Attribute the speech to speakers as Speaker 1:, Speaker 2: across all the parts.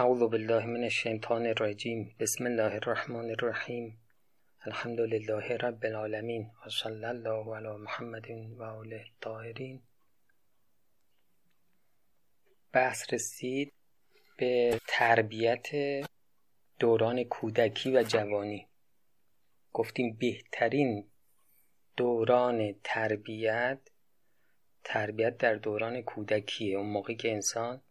Speaker 1: اعوذ بالله من الشیطان الرجیم بسم الله الرحمن الرحیم الحمد لله رب العالمین و صلی الله علی محمد و آله الطاهرین بحث رسید به تربیت دوران کودکی و جوانی. گفتیم بهترین دوران تربیت تربیت در دوران کودکیه. اون موقعی که انسان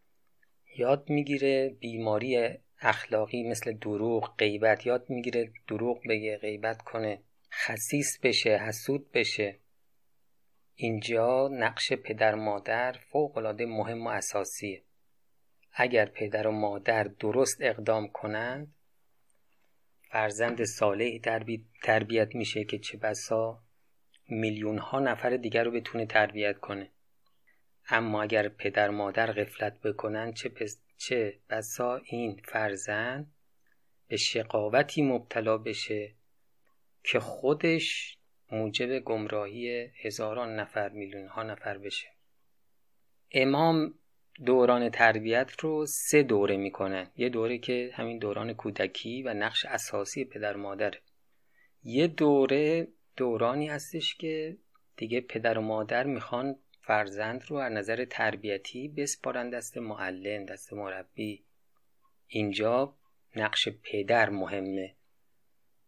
Speaker 1: یاد می‌گیره بیماری اخلاقی مثل دروغ غیبت یاد می‌گیره دروغ بگه غیبت کنه خسیس بشه حسود بشه. اینجا نقش پدر مادر فوق العاده مهم و اساسیه. اگر پدر و مادر درست اقدام کنند فرزند صالحی تربیت میشه که چه بسا میلیون ها نفر دیگر رو بتونه تربیت کنه. اما اگر پدر مادر غفلت بکنن چه, چه بسا این فرزند به شقاوتی مبتلا بشه که خودش موجب گمراهی هزاران نفر میلیون ها نفر بشه. امام دوران تربیت رو سه دوره می‌کنن. یه دوره که همین دوران کودکی و نقش اساسی پدر مادره. یه دوره دورانی هستش که دیگه پدر و مادر می‌خوان فرزند رو از نظر تربیتی بسپارن دست معلم دست مربی. اینجا نقش پدر مهمه.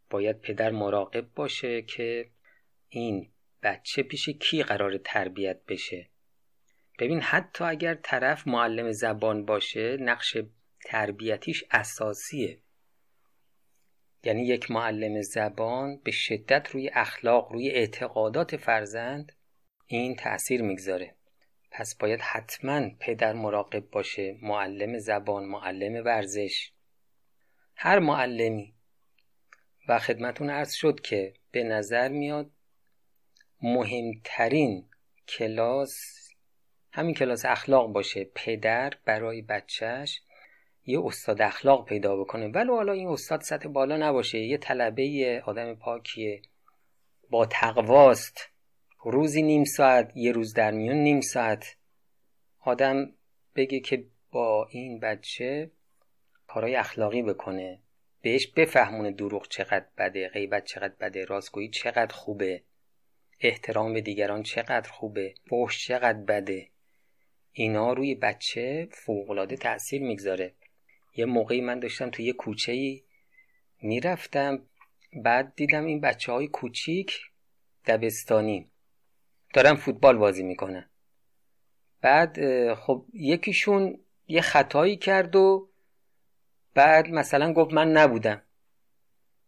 Speaker 1: باید پدر مراقب باشه که این بچه پیش کی قرار تربیت بشه. ببین حتی اگر طرف معلم زبان باشه نقش تربیتیش اساسیه. یعنی یک معلم زبان به شدت روی اخلاق روی اعتقادات فرزند این تأثیر می‌گذاره. پس باید حتما پدر مراقب باشه معلم زبان معلم ورزش. هر معلمی. و خدمتون عرض شد که به نظر میاد مهمترین کلاس همین کلاس اخلاق پشه پدر برای بچهش یه استاد اخلاق پیدا بکنه. ولو حالا این استاد سطح بالا نباشه یه طلبه آدم پاکیه با تقواست. روزی نیم ساعت یه روز در میون نیم ساعت. آدم بگه که با این بچه کارهای اخلاقی بکنه. بهش بفهمونه دروغ چقدر بده غیبت چقدر بده راستگویی چقدر خوبه احترام به دیگران چقدر خوبه فحش چقدر بده. اینا روی بچه فوقالعاده تاثیر می‌گذاره. یه موقعی من داشتم تو یه کوچه ای می‌رفتم بعد دیدم این بچه های کوچیک دبستانی. دارن فوتبال بازی می‌کنن. بعد خب یکیشون یه خطایی کرد و بعد مثلا گفت من نبودم.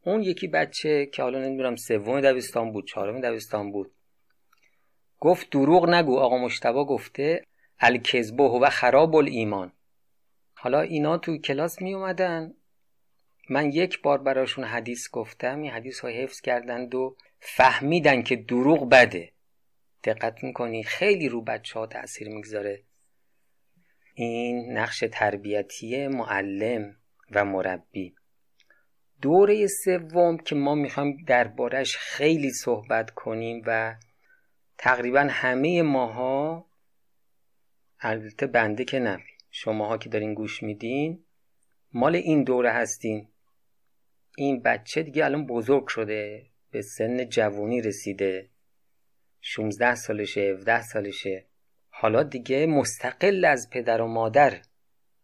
Speaker 1: اون یکی بچه که حالا نمی‌دونم سوم دبستان بود چهارم دبستان بود گفت دروغ نگو آقا مشتبا گفته الکذبه و خراب ایمان حالا اینا تو کلاس می اومدن من یک بار براشون حدیث گفتم این حدیث ها حفظ کردند و فهمیدن که دروغ بده. دقت می‌کنی؟ خیلی رو بچه ها تاثیر می‌گذاره. این نقش تربیتی معلم و مربی. دوره سوم که ما می‌خوایم دربارش خیلی صحبت کنیم و تقریبا همه ماها البته بنده که نه شماها که دارین گوش میدین مال این دوره هستین. این بچه دیگه الان بزرگ شده به سن جوانی رسیده. 16 سالشه 17 سالشه. حالا دیگه مستقل از پدر و مادر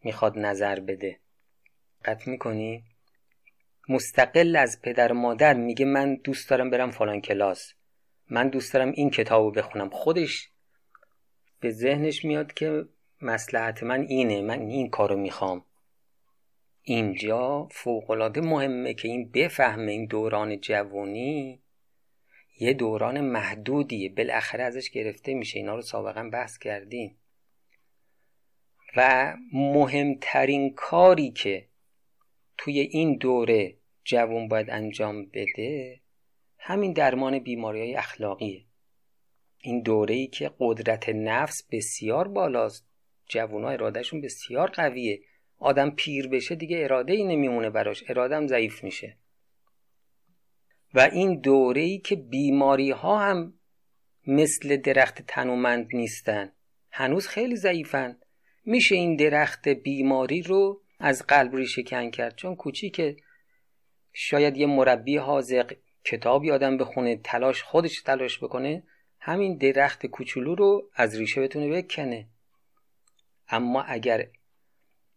Speaker 1: می‌خواد نظر بده. قطع می‌کنی؟ مستقل از پدر و مادر میگه من دوست دارم برم فلان کلاس. من دوست دارم این کتابو بخونم. خودش به ذهنش میاد که مسلحت من اینه من این کارو می‌خوام. اینجا فوقالعاده مهمه که این بفهمه این دوران جوانی یه دوران محدودیه بالاخره ازش گرفته میشه. اینا رو سابقا بحث کردیم. و مهمترین کاری که توی این دوره جوان باید انجام بده همین درمان بیماری های اخلاقیه. این دوره ای که قدرت نفس بسیار بالاست جوان ارادهشون بسیار قویه. آدم پیر بشه دیگه اراده ای نمیمونه براش. اراده ضعیف میشه. و این دوره ای که بیماری ها هم مثل درخت تنومند نیستن. هنوز خیلی ضعیفن. میشه این درخت بیماری رو از قلب ریشه کن کرد. چون کوچیکه. شاید یه مربی حاضق کتابی آدم بخونه تلاش خودش تلاش بکنه همین درخت کوچولو رو از ریشه بتونه بکنه. اما اگر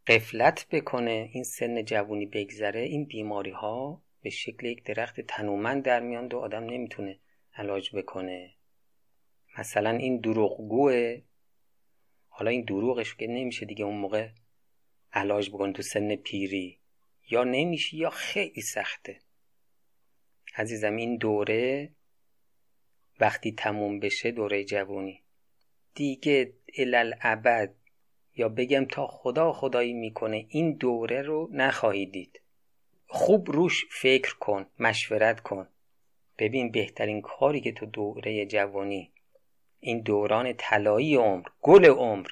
Speaker 1: قفلت بکنه این سن جوونی بگذره این بیماری ها به شکل یک درخت تنومند در میان و آدم نمی‌تونه علاج بکنه. مثلا این دروغگوه. حالا این دروغش که نمیشه دیگه اون موقع علاج بکن تو سن پیری. یا نمیشه یا خیلی سخته. عزیزم این دوره وقتی تموم بشه دوره جوونی. دیگه الالعبد یا بگم تا خدا خدایی می‌کنه این دوره رو نخواهی دید. خوب روش فکر کن مشورت کن. ببین بهترین کاری که تو دوره جوانی این دوران طلایی عمر گل عمر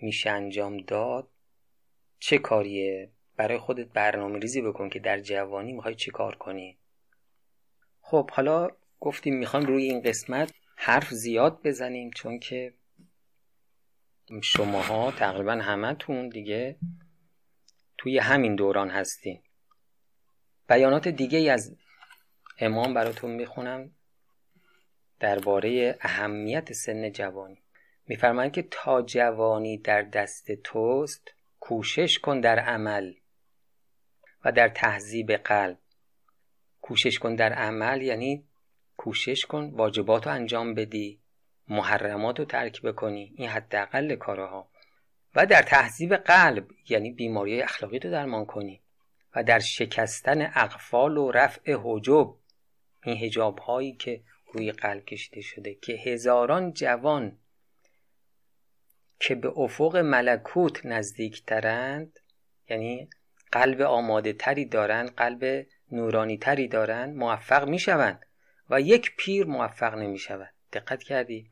Speaker 1: میشه انجام داد چه کاریه؟ برای خودت برنامه ریزی بکن که در جوانی می‌خوای چه کار کنی. خب حالا گفتیم می‌خوام روی این قسمت حرف زیاد بزنیم چون که شماها تقریبا همتون دیگه توی همین دوران هستین بیانات دیگه از امام براتون می‌خونم. درباره اهمیت سن جوانی. میفرمایند که تا جوانی در دست توست کوشش کن در عمل و در تهذیب قلب. کوشش کن در عمل یعنی کوشش کن واجبات رو انجام بدی محرمات رو ترک بکنی. این حداقل کارها و در تهذیب قلب یعنی بیماری اخلاقی رو درمان کنی و در شکستن اقفال و رفع حجب این هجاب هایی که روی قلب کشیده شده که هزاران جوان که به افق ملکوت نزدیک ترند یعنی قلب آماده تری دارند قلب نورانی تری دارند موفق می شوند و یک پیر موفق نمی شود دقت کردی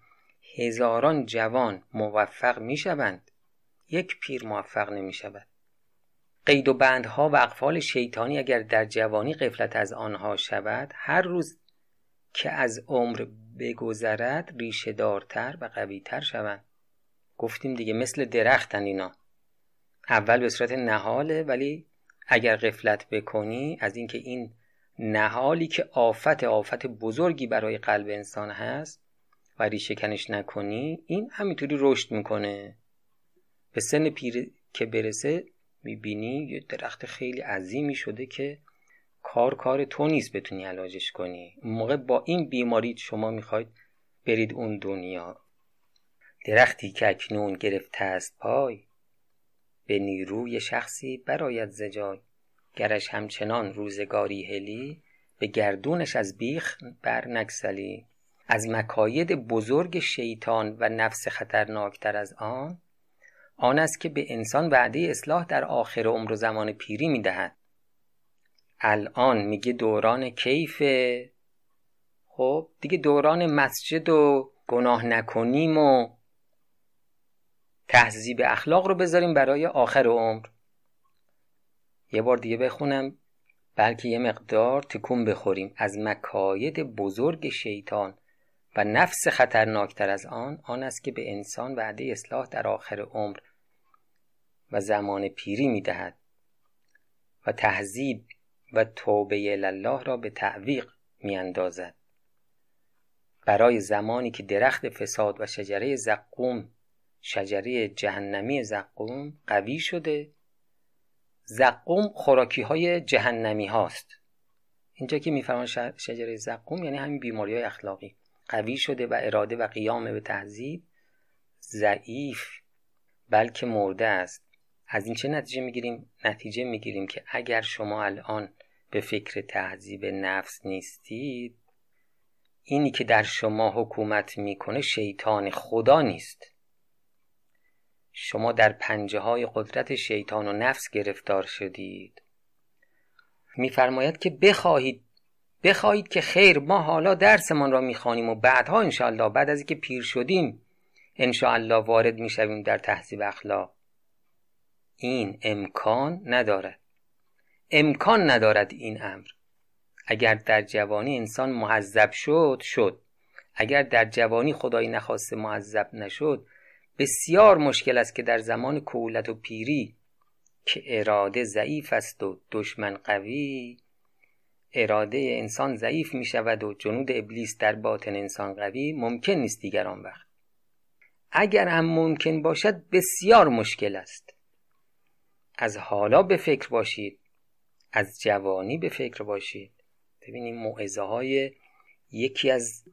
Speaker 1: هزاران جوان موفق می شوند یک پیر موفق نمی شود قید و بندها و اقفال شیطانی اگر در جوانی قفلت از آنها شود هر روز که از عمر بگذرد ریشه دارتر و قویتر شوند. گفتیم دیگه مثل درختن اینا. اول به صورت نهاله ولی اگر قفلت بکنی از اینکه این نهالی که آفت آفت بزرگی برای قلب انسان هست و ریشه کنش نکنی این همینطوری رشد می‌کنه. به سن پیر که برسه می‌بینی یه درخت خیلی عظیمی شده که کار کار تو نیست بتونی علاجش کنی. اون موقع با این بیماری شما می‌خواید برید اون دنیا. درختی که اکنون گرفته است پای. به نیروی شخصی براید زجای گرش همچنان روزگاری هلی به گردونش از بیخ بر نگسلی از مکاید بزرگ شیطان و نفس خطرناکتر از آن آن است که به انسان وعده اصلاح در آخر عمر و زمان پیری می‌دهد. الان میگه دوران کیف خب دیگه دوران مسجد و گناه نکنیم و تهذیب اخلاق رو بذاریم برای آخر عمر. یه بار دیگه بخونم. بلکه یه مقدار تکون بخوریم از مکاید بزرگ شیطان. و نفس خطرناکتر از آن آن است که به انسان وعده اصلاح در آخر عمر و زمان پیری می‌دهد و تهذیب و توبه الله را به تعویق میاندازد. برای زمانی که درخت فساد و شجره زقوم شجره جهنمی زقوم قوی شده زقوم خوراکی های جهنمی هاست اینجا که میفرمان شجره زقوم یعنی همین بیماری های اخلاقی. قوی شده و اراده و قیام به تهذیب ضعیف بلکه مرده است. از این چه نتیجه می‌گیریم؟ نتیجه می‌گیریم که اگر شما الان به فکر تهذیب نفس نیستید اینی که در شما حکومت می‌کنه شیطان خدا نیست. شما در پنجه های قدرت شیطان و نفس گرفتار شدید. میفرماید که بخواهید بخواهید که خیر ما حالا درسمان را می‌خوانیم و بعدها انشاءالله بعد از اینکه پیر شدیم انشاءالله وارد می‌شویم در تهذیب اخلاق. این امکان ندارد. امکان ندارد این امر. اگر در جوانی انسان معذب شد شد. اگر در جوانی خدایی نخواسته معذب نشد بسیار مشکل است که در زمان کولت و پیری که اراده ضعیف است و دشمن قوی اراده انسان ضعیف می شود و جنود ابلیس در باطن انسان قوی ممکن نیست دیگر آن وقت اگر هم ممکن باشد بسیار مشکل است. از حالا به فکر باشید. از جوانی به فکر باشید. ببینیم موعظه های یکی از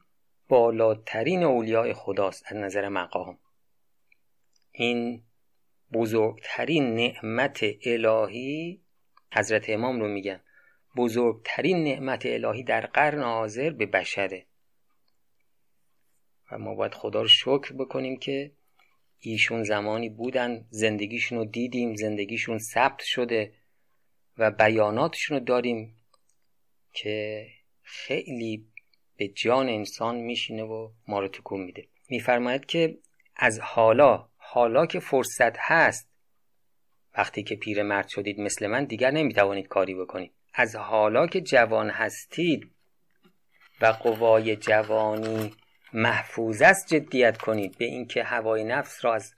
Speaker 1: بالاترین اولیاء خداست از نظر مقام. این بزرگترین نعمت الهی حضرت امام رو میگن. بزرگترین نعمت الهی در قرن حاضر به بشره. و ما باید خدا رو شکر بکنیم که ایشون زمانی بودن زندگیشون رو دیدیم زندگیشون ثبت شده و بیاناتشون رو داریم که خیلی به جان انسان میشینه و ما رو تکون میده. میفرماید که از حالا حالا که فرصت هست وقتی که پیر مرد شدید مثل من دیگر نمی‌توانید کاری بکنید. از حالا که جوان هستید و قوای جوانی محفوظ است جدیت کنید به اینکه هوای نفس را از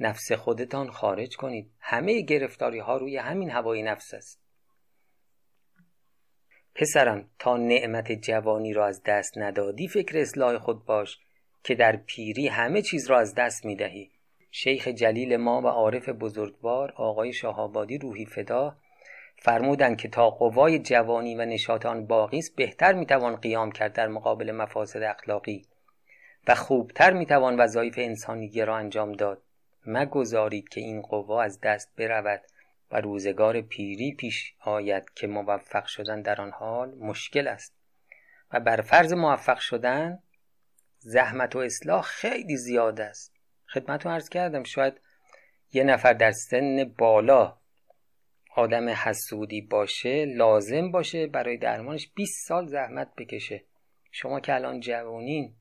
Speaker 1: نفس خودتان خارج کنید. همه گرفتاری ها روی همین هوای نفس است. پسرم تا نعمت جوانی را از دست ندادی فکر اصلاح خود باش که در پیری همه چیز را از دست می دهی شیخ جلیل ما و عارف بزرگوار آقای شاهابادی روحی فدا فرمودند که تا قوای جوانی و نشاط آن باقی است بهتر می‌توان قیام کرد در مقابل مفاسد اخلاقی و خوبتر می‌توان وظایف انسانی را انجام داد. مگذارید که این قوا از دست برود و روزگار پیری پیش آید که موفق شدن در آن حال مشکل است و بر فرض موفق شدن زحمت و اصلاح خیلی زیاد است. خدمت رو عرض کردم شاید یه نفر در سن بالا آدم حسودی باشه لازم باشه برای درمانش 20 سال زحمت بکشه. شما که الان جوانین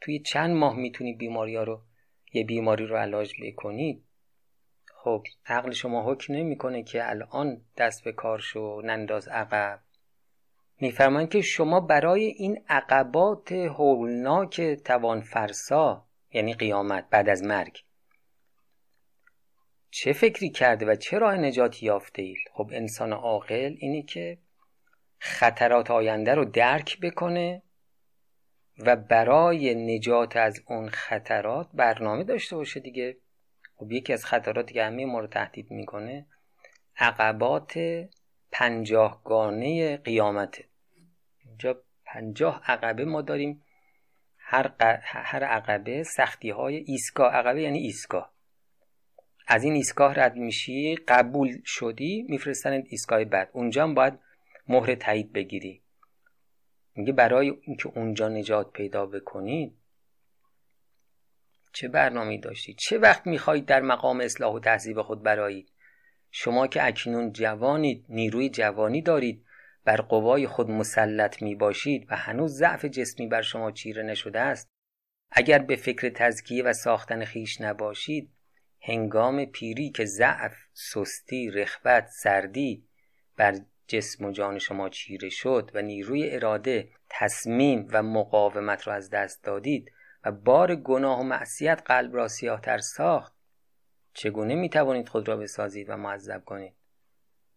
Speaker 1: توی چند ماه می‌تونی بیماری ها رو یه بیماری رو علاج بکنید خب عقل شما حکم نمی‌کنه که الان دست به کار شو ننداز عقب. میفرمایند که شما برای این عقبات هولناک توان فرسا یعنی قیامت بعد از مرگ چه فکری کرده و چه راه نجاتی یافته اید؟ خب انسان عاقل اینی که خطرات آینده رو درک بکنه و برای نجات از اون خطرات برنامه داشته باشه دیگه. خب یکی از خطراتی که همه ما رو تهدید می‌کنه عقبات پنجاهگانه قیامته. اینجا پنجاه عقبه ما داریم. هر, هر عقبه سختی های ایستگاه. عقبه یعنی ایستگاه. از این ایستگاه رد میشی قبول شدی میفرستن ایستگاه بعد. اونجا هم باید مهر تایید بگیری. میگه برای اینکه اونجا نجات پیدا بکنید چه برنامه داشتی؟ چه وقت می‌خواهید در مقام اصلاح و تهذیب خود برایید شما که اکنون جوانید نیروی جوانی دارید بر قوای خود مسلط می باشید و هنوز ضعف جسمی بر شما چیره نشده است اگر به فکر تزکیه و ساختن خیش نباشید هنگام پیری که ضعف سستی رخوت سردی بر جسم و جان شما چیره شد و نیروی اراده تصمیم و مقاومت را از دست دادید و بار گناه و معصیت قلب را سیاهتر ساخت چگونه می توانید خود را بسازید و معذب کنید؟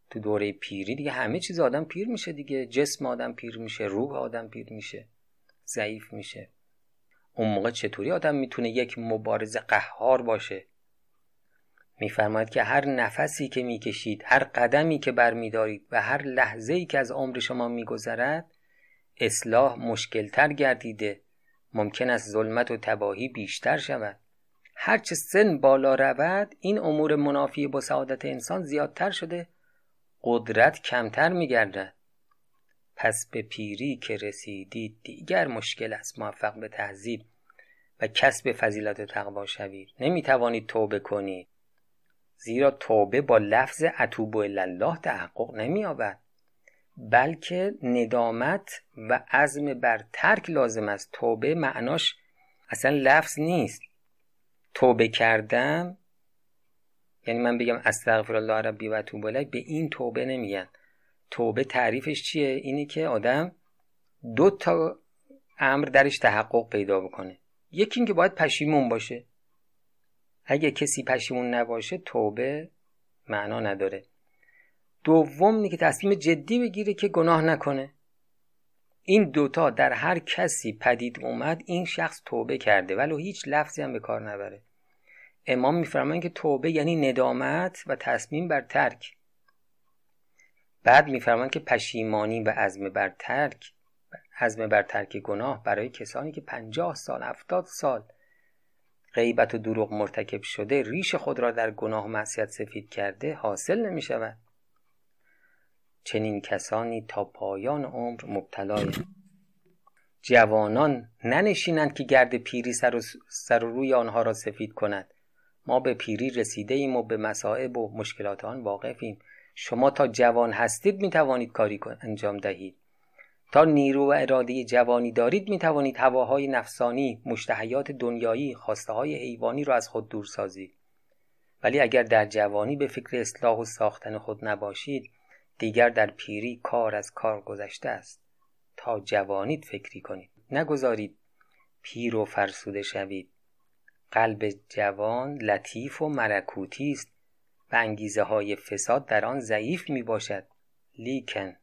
Speaker 1: تو دوره پیری دیگه همه چیز آدم پیر میشه دیگه. جسم آدم پیر میشه روح آدم پیر میشه ضعیف میشه. اون موقع چطوری آدم می‌تونه یک مبارز قهار باشه؟ میفرماید که هر نفسی که می‌کشید هر قدمی که برمیدارید و هر لحظه ای که از عمر شما میگذرد اصلاح مشکلتر گردیده. ممکن است ظلمت و تباهی بیشتر شود. هرچه سن بالا رود این امور منافی با سعادت انسان زیادتر شده. قدرت کمتر میگردد. پس به پیری که رسیدید دیگر مشکل است. موفق به تهذیب و کسب فضیلت و تقوا شوید. نمی‌توانید توبه کنید. زیرا توبه با لفظ اتوب الله تحقق نمییابد بلکه ندامت و عزم بر ترک لازم است. توبه معناش اصلا لفظ نیست. توبه کردم یعنی من بگم استغفر الله ربی و توب به این توبه نمیگن. توبه تعریفش چیه؟ اینی که آدم دو تا امر درش تحقق پیدا بکنه. یکی اینکه باید پشیمون باشه. اگه کسی پشیمون نباشه توبه معنا نداره. دوم اینه که تصمیم جدی بگیره که گناه نکنه. این دوتا در هر کسی پدید اومد این شخص توبه کرده ولو هیچ لفظی هم به کار نبره. امام میفرمایند که توبه یعنی ندامت و تصمیم بر ترک. بعد میفرمایند که پشیمانی و عزم بر ترک عزم بر ترک گناه برای کسانی که پنجاه سال هفتاد سال غیبت و دروغ مرتکب شده ریش خود را در گناه و معصیت سفید کرده حاصل نمی شود. چنین کسانی تا پایان عمر مبتلای. جوانان ننشینند که گرد پیری سر و, سر و روی آنها را سفید کند. ما به پیری رسیده ایم و به مسائب و مشکلات آن واقفیم. شما تا جوان هستید می توانید کاری انجام دهید. تا نیرو و اراده جوانی دارید می توانید هواهای نفسانی مشتهیات دنیایی خواسته های حیوانی را از خود دور سازید. ولی اگر در جوانی به فکر اصلاح و ساختن خود نباشید دیگر در پیری کار از کار گذشته است. تا جوانید فکری کنید. نگذارید پیر و فرسوده شوید. قلب جوان لطیف و ملکوتی است و انگیزه های فساد در آن ضعیف می باشد لیکن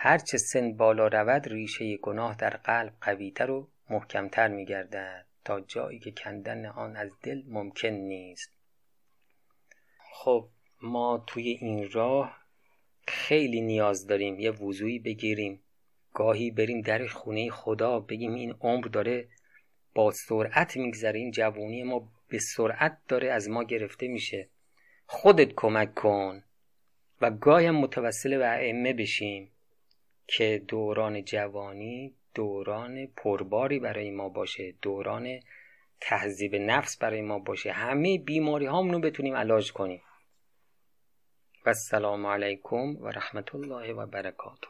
Speaker 1: هرچه سن بالا رود ریشه گناه در قلب قویتر و محکمتر می گردد تا جایی که کندن آن از دل ممکن نیست. خب ما توی این راه خیلی نیاز داریم یه وضوعی بگیریم. گاهی بریم در خونه خدا بگیم این عمر داره با سرعت میگذره این جوونی ما به سرعت داره از ما گرفته میشه. خودت کمک کن و گاهی هم متوسل به ائمه بشیم. که دوران جوانی دوران پرباری برای ما باشه دوران تهذیب نفس برای ما باشه. همه بیماری رو بتونیم علاج کنیم. و السلام علیکم و رحمت الله و برکاته.